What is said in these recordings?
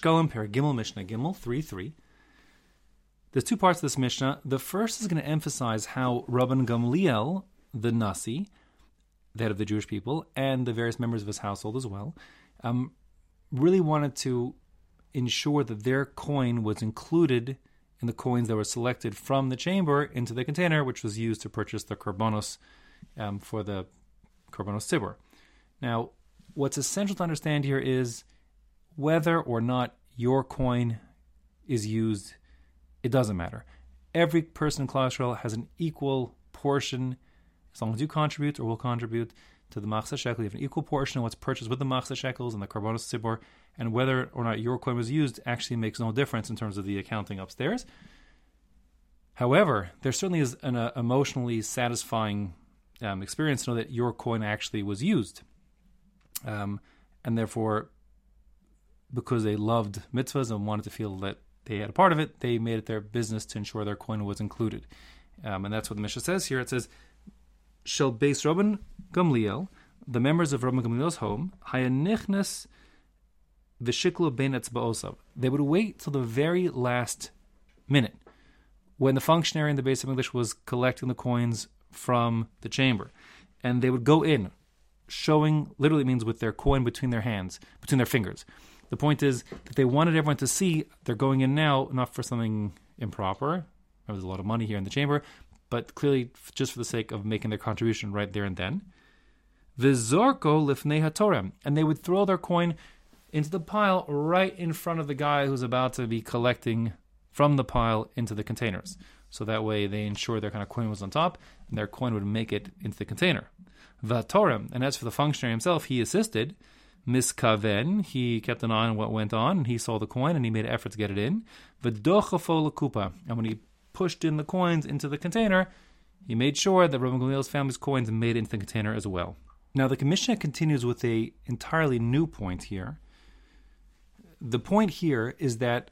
Shkolim Perek Gimel Mishnah Gimel 3 3. There's two parts of this Mishnah. The first is going to emphasize how Rabban Gamliel, the Nasi, the head of the Jewish people, and the various members of his household as well, um, really wanted to ensure that their coin was included in the coins that were selected from the chamber into the container, which was used to purchase the korbanos um, for the korbanos tzibur. Now, what's essential to understand here is whether or not your coin is used, it doesn't matter. Every person in Klal has an equal portion, as long as you contribute or will contribute to the machzah shekel, you have an equal portion of what's purchased with the machzah shekels and the korbanos tzibur, and whether or not your coin was used actually makes no difference in terms of the accounting upstairs. However, there certainly is an uh, emotionally satisfying um, experience to know that your coin actually was used. Um, and therefore, because they loved mitzvahs and wanted to feel that they had a part of it, they made it their business to ensure their coin was included. Um, and that's what the Mishnah says here. It says, Shel Beis Rabban Gamliel, the members of Rabban Gamliel's home, Hayanichnas Vishiklu Ben Etzba'osav. They would wait till the very last minute when the functionary in the base of English was collecting the coins from the chamber. And they would go in, showing literally means with their coin between their hands, between their fingers. The point is that they wanted everyone to see they're going in now, not for something improper. There's a lot of money here in the chamber, but clearly just for the sake of making their contribution right there and then. Vizorko lifnei hatorem, and they would throw their coin into the pile right in front of the guy who's about to be collecting from the pile into the containers. So that way they ensure their kind of coin was on top, and their coin would make it into the container. Vatorem, and as for the functionary himself, he assisted. Miskaven, he kept an eye on what went on, and he saw the coin, and he made an effort to get it in. V'dochafo kupa, and when he pushed in the coins into the container, he made sure that Rabban Gamliel's family's coins made it into the container as well. Now the Mishnah continues with a entirely new point here. The point here is that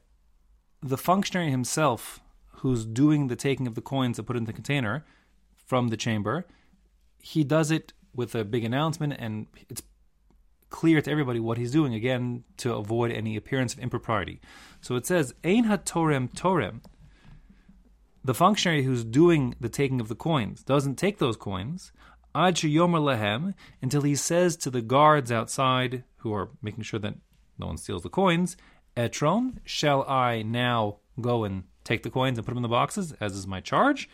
the functionary himself, who's doing the taking of the coins to put in the container from the chamber, he does it with a big announcement, and it's clear to everybody what he's doing again to avoid any appearance of impropriety. So it says, "Ein hatorem torem." The functionary who's doing the taking of the coins doesn't take those coins ad yomer lehem until he says to the guards outside who are making sure that no one steals the coins, etrom, shall I now go and take the coins and put them in the boxes, as is my charge?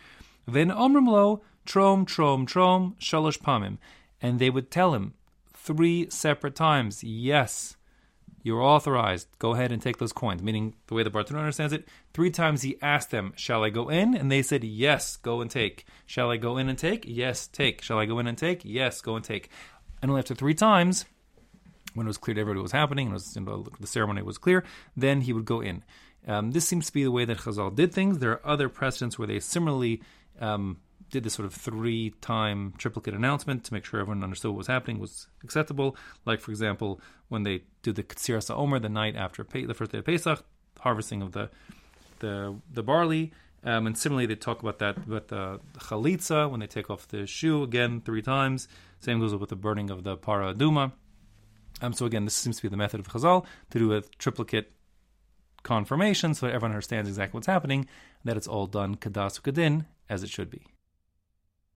Then omrim lo, trom, trom, trom, shalosh pamim. And they would tell him, three separate times, yes, you're authorized. Go ahead and take those coins. Meaning, the way the Bartenura understands it, three times he asked them, Shall I go in? And they said, Yes, go and take. Shall I go in and take? Yes, take. Shall I go in and take? Yes, go and take. And only after three times, when it was clear to everybody what was happening, and was, you know, the ceremony was clear, then he would go in. Um, this seems to be the way that Chazal did things. There are other precedents where they similarly um, did this sort of three time triplicate announcement to make sure everyone understood what was happening was acceptable. Like, for example, when they do the Katsir Omer the night after the first day of Pesach, harvesting of the the, the barley. Um, and similarly, they talk about that with the chalitza when they take off the shoe again three times. Same goes with the burning of the para aduma. Um, so again, this seems to be the method of Chazal to do a triplicate confirmation so that everyone understands exactly what's happening, and that it's all done kadas kadin as it should be.